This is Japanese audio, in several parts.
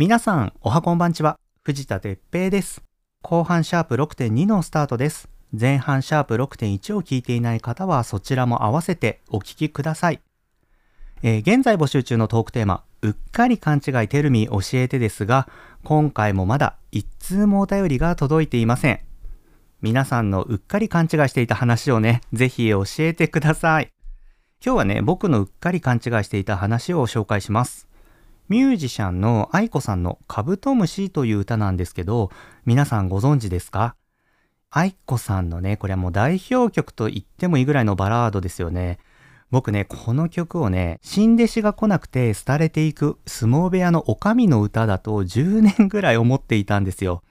皆さん、おはこんばんちは。藤田哲平です。後半シャープ6.2のスタートです。前半シャープ6.1を聞いていない方はそちらも合わせてお聞きください。えー現在募集中のトークテーマ、うっかり勘違いテルミ教えてですが、今回もまだ一通もお便りが届いていません。皆さんのうっかり勘違いしていた話をね、ぜひ教えてください。今日はね、僕のうっかり勘違いしていた話を紹介します。ミュージシャンの愛子さんのカブトムシという歌なんですけど、皆さんご存知ですか？愛子さんのね、これはもう代表曲と言ってもいいぐらいのバラードですよね。僕ね、この曲をね、新弟子が来なくて廃れていく相撲部屋のお上の歌だと10年ぐらい思っていたんですよ。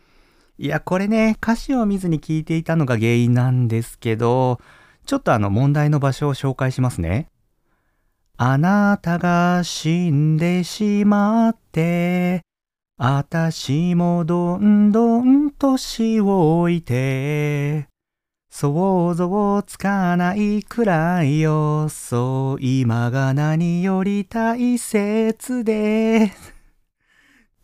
いや、これね、歌詞を見ずに聴いていたのが原因なんですけど、ちょっとあの問題の場所を紹介しますね。あなたが死んでしまって、あたしもどんどん年老いて、想像つかないくらいよ、そう今が何より大切で。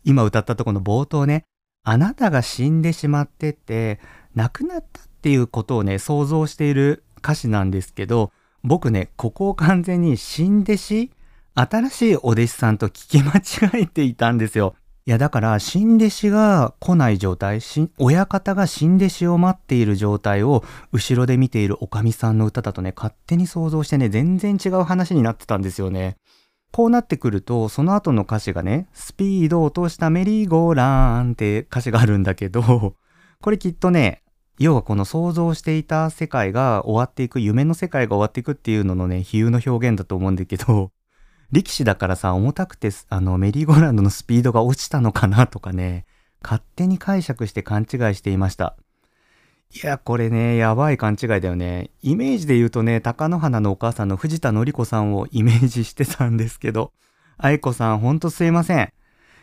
今歌ったとこの冒頭ね、あなたが死んでしまってって、亡くなったっていうことをね、想像している歌詞なんですけど、僕ね、ここを完全に新弟子新しいお弟子さんと聞き間違えていたんですよ。いや、だから、新弟子が来ない状態、親方が新弟子を待っている状態を、後ろで見ているおかみさんの歌だとね、勝手に想像してね、全然違う話になってたんですよね。こうなってくると、その後の歌詞がね、スピードを落としたメリーゴーランって歌詞があるんだけど、これきっとね、要はこの想像していた世界が終わっていく、夢の世界が終わっていくっていうののね、比喩の表現だと思うんだけど、力士だからさ、重たくて、あの、メリーゴーランドのスピードが落ちたのかなとかね、勝手に解釈して勘違いしていました。いや、これね、やばい勘違いだよね。イメージで言うとね、貴乃花のお母さんの藤田紀子さんをイメージしてたんですけど、愛子さん、ほんとすいません。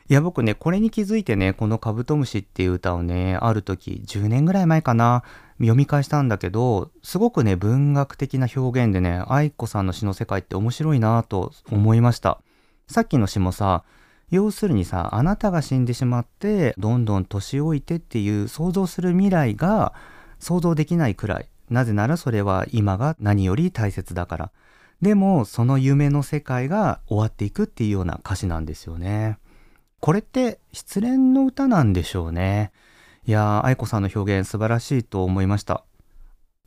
いや、僕ね、これに気づいてね、このカブトムシっていう歌をね、ある時、10年ぐらい前かな、読み返したんだけど、すごくね、文学的な表現でね、愛子さんの詩の世界って面白いなと思いました。さっきの詩もさ、要するにさ、あなたが死んでしまって、どんどん年老いてっていう想像する未来が想像できないくらい。なぜならそれは今が何より大切だから。でも、その夢の世界が終わっていくっていうような歌詞なんですよね。これって失恋の歌なんでしょうね。いやー、愛子さんの表現素晴らしいと思いました。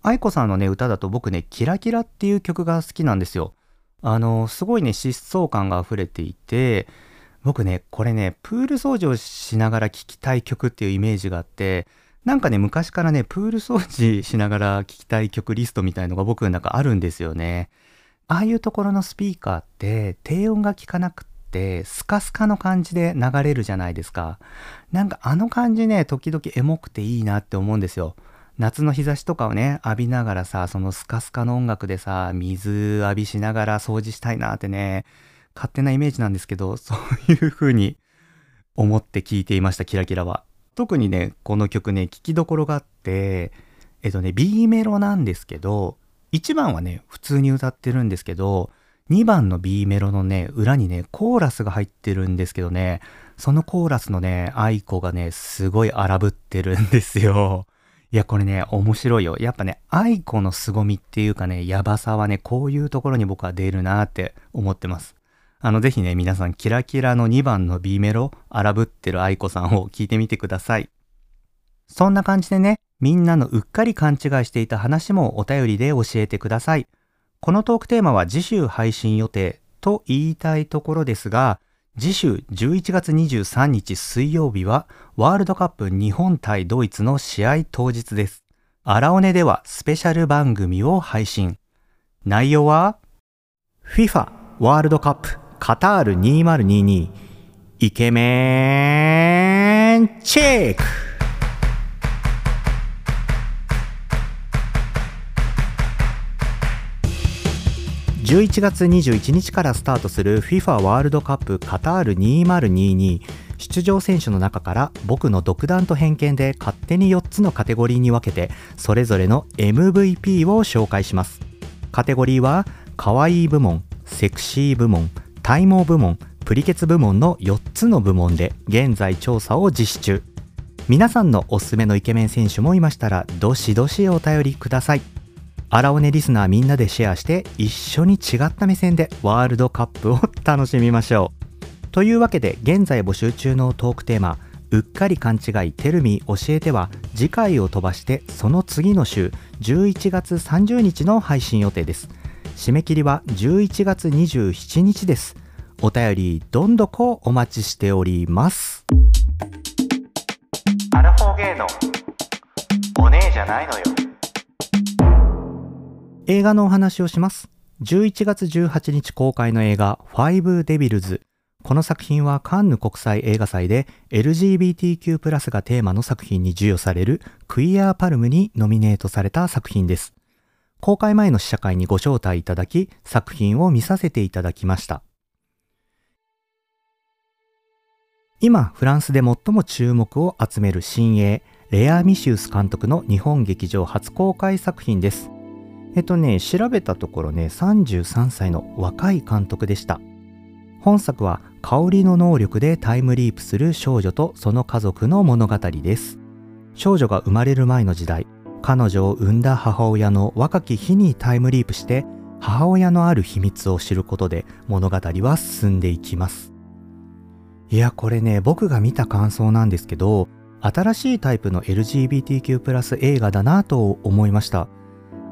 愛子さんのね、歌だと僕ね、キラキラっていう曲が好きなんですよ。あの、すごいね、疾走感が溢れていて、僕ね、これね、プール掃除をしながら聴きたい曲っていうイメージがあって、なんかね、昔からね、プール掃除しながら聴きたい曲リストみたいのが僕の中あるんですよね。ああいうところのスピーカーって、低音が効かなくって、スカスカの感じで流れるじゃないですか。なんかあの感じね、時々エモくていいなって思うんですよ。夏の日差しとかをね、浴びながらさ、そのスカスカの音楽でさ、水浴びしながら掃除したいなってね、勝手なイメージなんですけど、そういう風に思って聴いていました、キラキラは。特にね、この曲ね、聴きどころがあって、えっとね、B メロなんですけど、1番はね、普通に歌ってるんですけど、2番の B メロのね、裏にね、コーラスが入ってるんですけどね、そのコーラスのね、愛子がね、すごい荒ぶってるんですよ。いや、これね、面白いよ。やっぱね、愛子の凄みっていうかね、やばさはね、こういうところに僕は出るなって思ってます。あの、ぜひね、皆さん、キラキラの2番の B メロ、荒ぶってる愛子さんを聞いてみてください。そんな感じでね、みんなのうっかり勘違いしていた話もお便りで教えてください。このトークテーマは次週配信予定と言いたいところですが、次週11月23日水曜日はワールドカップ日本対ドイツの試合当日です。アラオネではスペシャル番組を配信。内容は FIFA ワールドカップカタール2022イケメンチェック11月21日からスタートする FIFA ワールドカップカタール2022出場選手の中から僕の独断と偏見で勝手に4つのカテゴリーに分けてそれぞれの MVP を紹介しますカテゴリーは可愛い部門セクシー部門体毛部門プリケツ部門の4つの部門で現在調査を実施中。皆さんのおすすめのイケメン選手もいましたらどしどしお便りくださいラオネリスナーみんなでシェアして一緒に違った目線でワールドカップを楽しみましょう。というわけで現在募集中のトークテーマうっかり勘違いテルミ教えては次回を飛ばしてその次の週11月30日の配信予定です。締め切りは11月27日です。お便りどんどこお待ちしております。アラフォーゲーのお姉じゃないのよ。映画のお話をします。11月18日公開の映画ファイブデビルズこの作品はカンヌ国際映画祭で LGBTQ+ がテーマの作品に授与されるクイアーパルムにノミネートされた作品です。公開前の試写会にご招待いただき作品を見させていただきました。今フランスで最も注目を集める新鋭レア・ミシウス監督の日本劇場初公開作品です。えっとね調べたところね33歳の若い監督でした。本作は香りの能力でタイムリープする少女とその家族の物語です。少女が生まれる前の時代彼女を産んだ母親の若き日にタイムリープして母親のある秘密を知ることで物語は進んでいきます。いやこれね僕が見た感想なんですけど新しいタイプの LGBTQ+ 映画だなと思いました。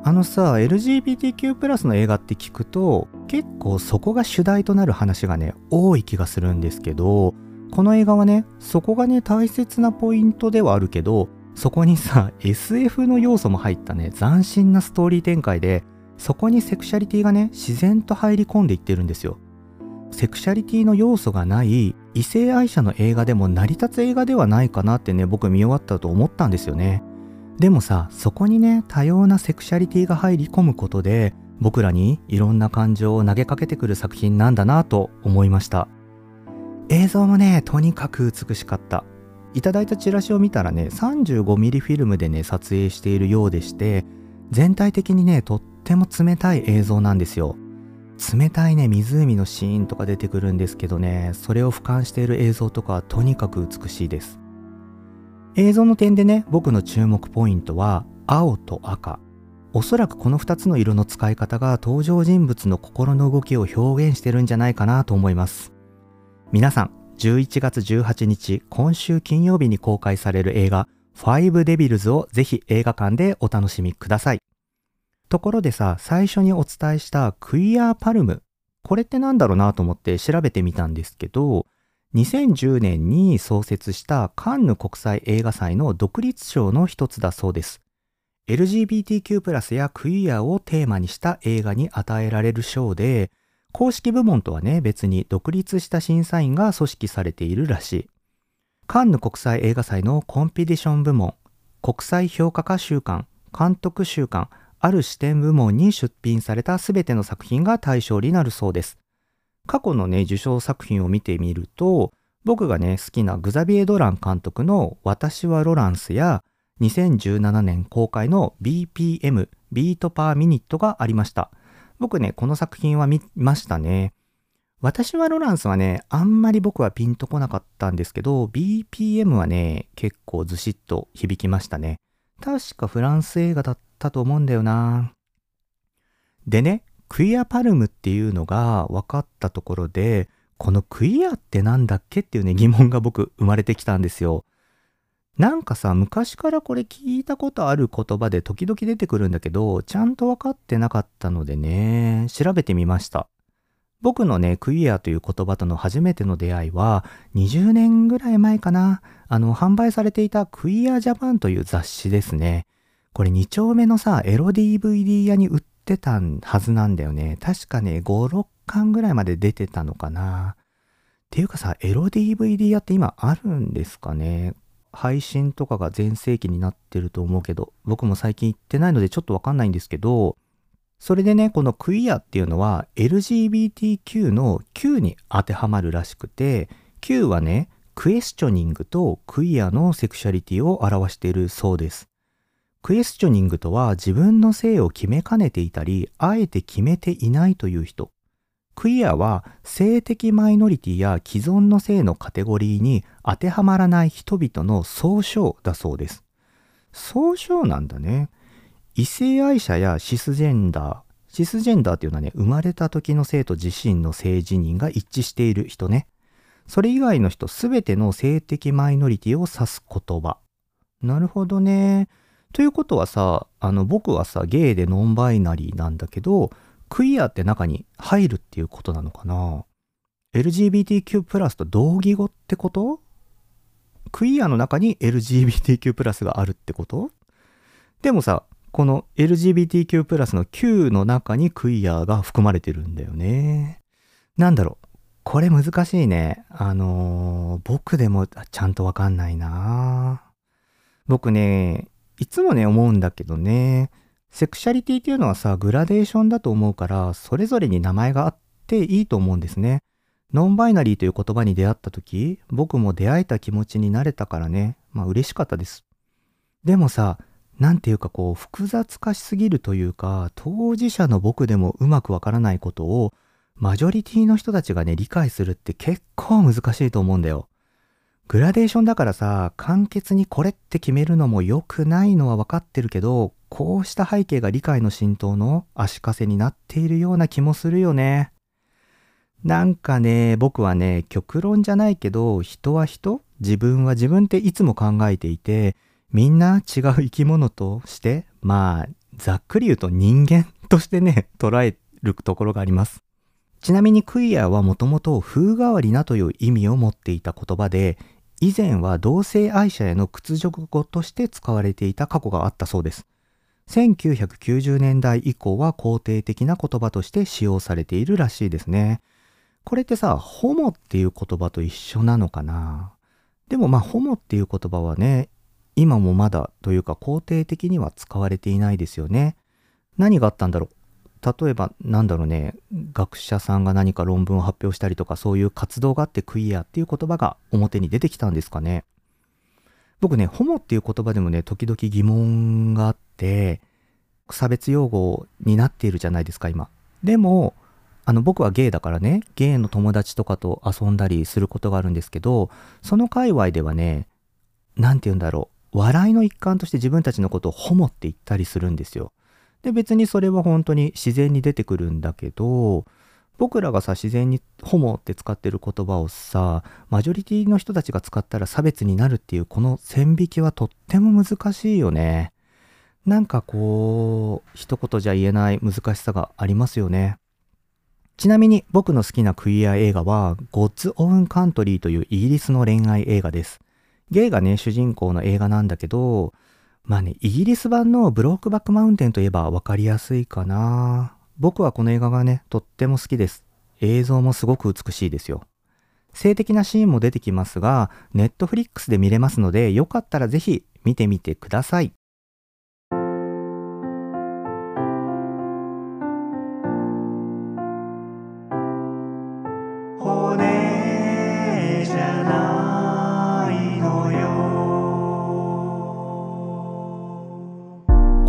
あのさ LGBTQ+ の映画って聞くと結構そこが主題となる話がね多い気がするんですけどこの映画はねそこがね大切なポイントではあるけどそこにさ SF の要素も入ったね斬新なストーリー展開でそこにセクシャリティがね自然と入り込んでいってるんですよ。セクシャリティの要素がない異性愛者の映画でも成り立つ映画ではないかなってね僕見終わったと思ったんですよね。でもさそこにね多様なセクシャリティが入り込むことで僕らにいろんな感情を投げかけてくる作品なんだなと思いました。映像もねとにかく美しかった。いただいたチラシを見たらね 35mm フィルムでね撮影しているようでして全体的にねとっても冷たい映像なんですよ。冷たいね湖のシーンとか出てくるんですけどねそれを俯瞰している映像とかはとにかく美しいです。映像の点でね僕の注目ポイントは青と赤。おそらくこの2つの色の使い方が登場人物の心の動きを表現してるんじゃないかなと思います。皆さん11月18日今週金曜日に公開される映画ファイブデビルズをぜひ映画館でお楽しみください。ところでさ、最初にお伝えしたクイアーパルム。これって何だろうなと思って調べてみたんですけど、2010年に創設したカンヌ国際映画祭の独立賞の一つだそうです。LGBTQ+ やクイアをテーマにした映画に与えられる賞で、公式部門とはね、別に独立した審査員が組織されているらしい。カンヌ国際映画祭のコンピティション部門、国際評価家週間、監督週間、ある視点部門に出品された全ての作品が対象になるそうです。過去のね、受賞作品を見てみると、僕がね、好きなグザビエ・ドラン監督の私はロランスや、2017年公開の BPM、ビートパーミニットがありました。僕ね、この作品は見ましたね。私はロランスはね、あんまり僕はピンとこなかったんですけど、BPM はね、結構ずしっと響きましたね。確かフランス映画だったと思うんだよな。でね、クイアパルムっていうのが分かったところで、このクイアってなんだっけっていうね疑問が僕生まれてきたんですよ。なんかさ、昔からこれ聞いたことある言葉で時々出てくるんだけど、ちゃんと分かってなかったのでね、調べてみました。僕のね、クイアという言葉との初めての出会いは、20年ぐらい前かな。あの、販売されていたクイアジャパンという雑誌ですね。これ2丁目のさ、エロ DVD 屋に売ってたはずなんだよね。確かね、5、6巻ぐらいまで出てたのかな。っていうかさ、エロ DVD 屋って今あるんですかね配信とかが全盛期になってると思うけど、僕も最近行ってないのでちょっとわかんないんですけど、それでね、このクイアっていうのは LGBTQ の Q に当てはまるらしくて、Q はね、クエスチョニングとクイアのセクシャリティを表しているそうです。クエスチョニングとは自分の性を決めかねていたり、あえて決めていないという人。クイアは性的マイノリティや既存の性のカテゴリーに当てはまらない人々の総称だそうです。総称なんだね。異性愛者やシスジェンダー。シスジェンダーっていうのはね、生まれた時の生徒自身の性自認が一致している人ね。それ以外の人すべての性的マイノリティを指す言葉。なるほどね。ということはさ、あの僕はさ、ゲイでノンバイナリーなんだけど、クイアって中に入るっていうことなのかな ?LGBTQ+ と同義語ってこと？クイアの中に LGBTQ+ があるってこと？でもさ、この LGBTQ+ の Q の中にクイアが含まれてるんだよね。なんだろう？これ難しいね。あのー、僕でもちゃんとわかんないな僕ね、いつもね、思うんだけどね、セクシャリティっていうのはさ、グラデーションだと思うから、それぞれに名前があっていいと思うんですね。ノンバイナリーという言葉に出会った時、僕も出会えた気持ちになれたからね、まあ嬉しかったです。でもさ、なんていうかこう複雑化しすぎるというか、当事者の僕でもうまくわからないことを、マジョリティの人たちがね、理解するって結構難しいと思うんだよ。グラデーションだからさ、簡潔にこれって決めるのも良くないのは分かってるけど、こうした背景が理解の浸透の足かせになっているような気もするよね。なんかね、僕はね、極論じゃないけど、人は人自分は自分っていつも考えていて、みんな違う生き物として、まあ、ざっくり言うと人間としてね、捉えるところがあります。ちなみにクイアはもともと風変わりなという意味を持っていた言葉で、以前は同性愛者への屈辱語として使われていた過去があったそうです。1990年代以降は肯定的な言葉として使用されているらしいですね。これってさ、ホモっていう言葉と一緒なのかな？でもまあ、ホモっていう言葉はね、今もまだというか肯定的には使われていないですよね。何があったんだろう？例えばなんだろうね学者さんが何か論文を発表したりとかそういう活動があってクイアっていう言葉が表に出てきたんですかね。僕ねホモっていう言葉でもね時々疑問があって差別用語になっているじゃないですか今。でもあの僕はゲイだからねゲイの友達とかと遊んだりすることがあるんですけどその界隈ではね何て言うんだろう笑いの一環として自分たちのことをホモって言ったりするんですよ。で、別にそれは本当に自然に出てくるんだけど、僕らがさ、自然にホモって使ってる言葉をさ、マジョリティの人たちが使ったら差別になるっていうこの線引きはとっても難しいよね。なんかこう、一言じゃ言えない難しさがありますよね。ちなみに僕の好きなクイア映画は、ゴッツ・オウン・カントリーというイギリスの恋愛映画です。ゲイがね、主人公の映画なんだけど、まあね、イギリス版のブロークバックマウンテンといえばわかりやすいかな。僕はこの映画がね、とっても好きです。映像もすごく美しいですよ。性的なシーンも出てきますが、ネットフリックスで見れますので、よかったらぜひ見てみてください。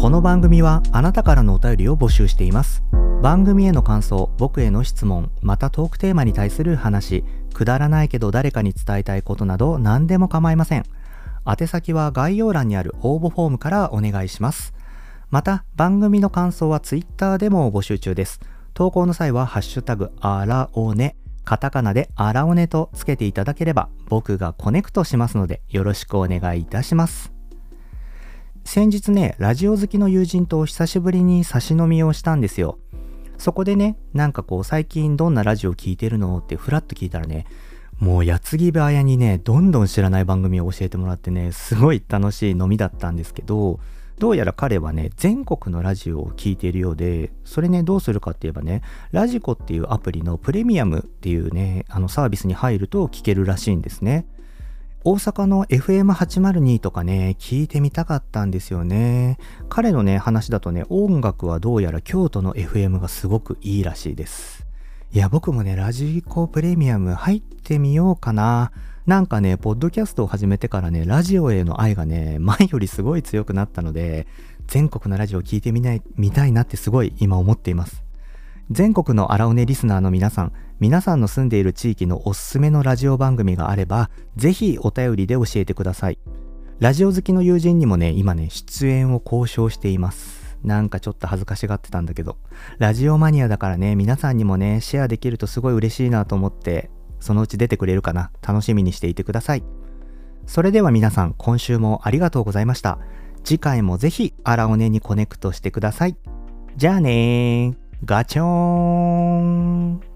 この番組はあなたからのお便りを募集しています。番組への感想、僕への質問、またトークテーマに対する話、くだらないけど誰かに伝えたいことなど何でも構いません。宛先は概要欄にある応募フォームからお願いします。また、番組の感想は Twitter でも募集中です。投稿の際は、ハッシュタグ、あらおね、カタカナであらおねとつけていただければ、僕がコネクトしますので、よろしくお願いいたします。先日ね、ラジオ好きの友人と久しぶりに差し飲みをしたんですよ。そこでね、なんかこう最近どんなラジオ聴いてるの？ってふらっと聞いたらね、もう矢継ぎ早にね、どんどん知らない番組を教えてもらってね、すごい楽しい飲みだったんですけど、どうやら彼はね、全国のラジオを聴いているようで、それね、どうするかって言えばね、ラジコっていうアプリのプレミアムっていうね、あのサービスに入ると聞けるらしいんですね。大阪の FM802 とかね、聞いてみたかったんですよね。彼のね、話だとね、音楽はどうやら京都の FM がすごくいいらしいです。いや、僕もね、ラジコプレミアム入ってみようかな。なんかね、ポッドキャストを始めてからね、ラジオへの愛がね、前よりすごい強くなったので、全国のラジオを聞いてみない、見たいなってすごい今思っています。全国の荒尾根リスナーの皆さん、皆さんの住んでいる地域のおすすめのラジオ番組があれば、ぜひお便りで教えてください。ラジオ好きの友人にもね、今ね、出演を交渉しています。なんかちょっと恥ずかしがってたんだけど、ラジオマニアだからね、皆さんにもね、シェアできるとすごい嬉しいなと思って、そのうち出てくれるかな、楽しみにしていてください。それでは皆さん、今週もありがとうございました。次回もぜひ、荒尾根にコネクトしてください。じゃあねー、ガチョーン。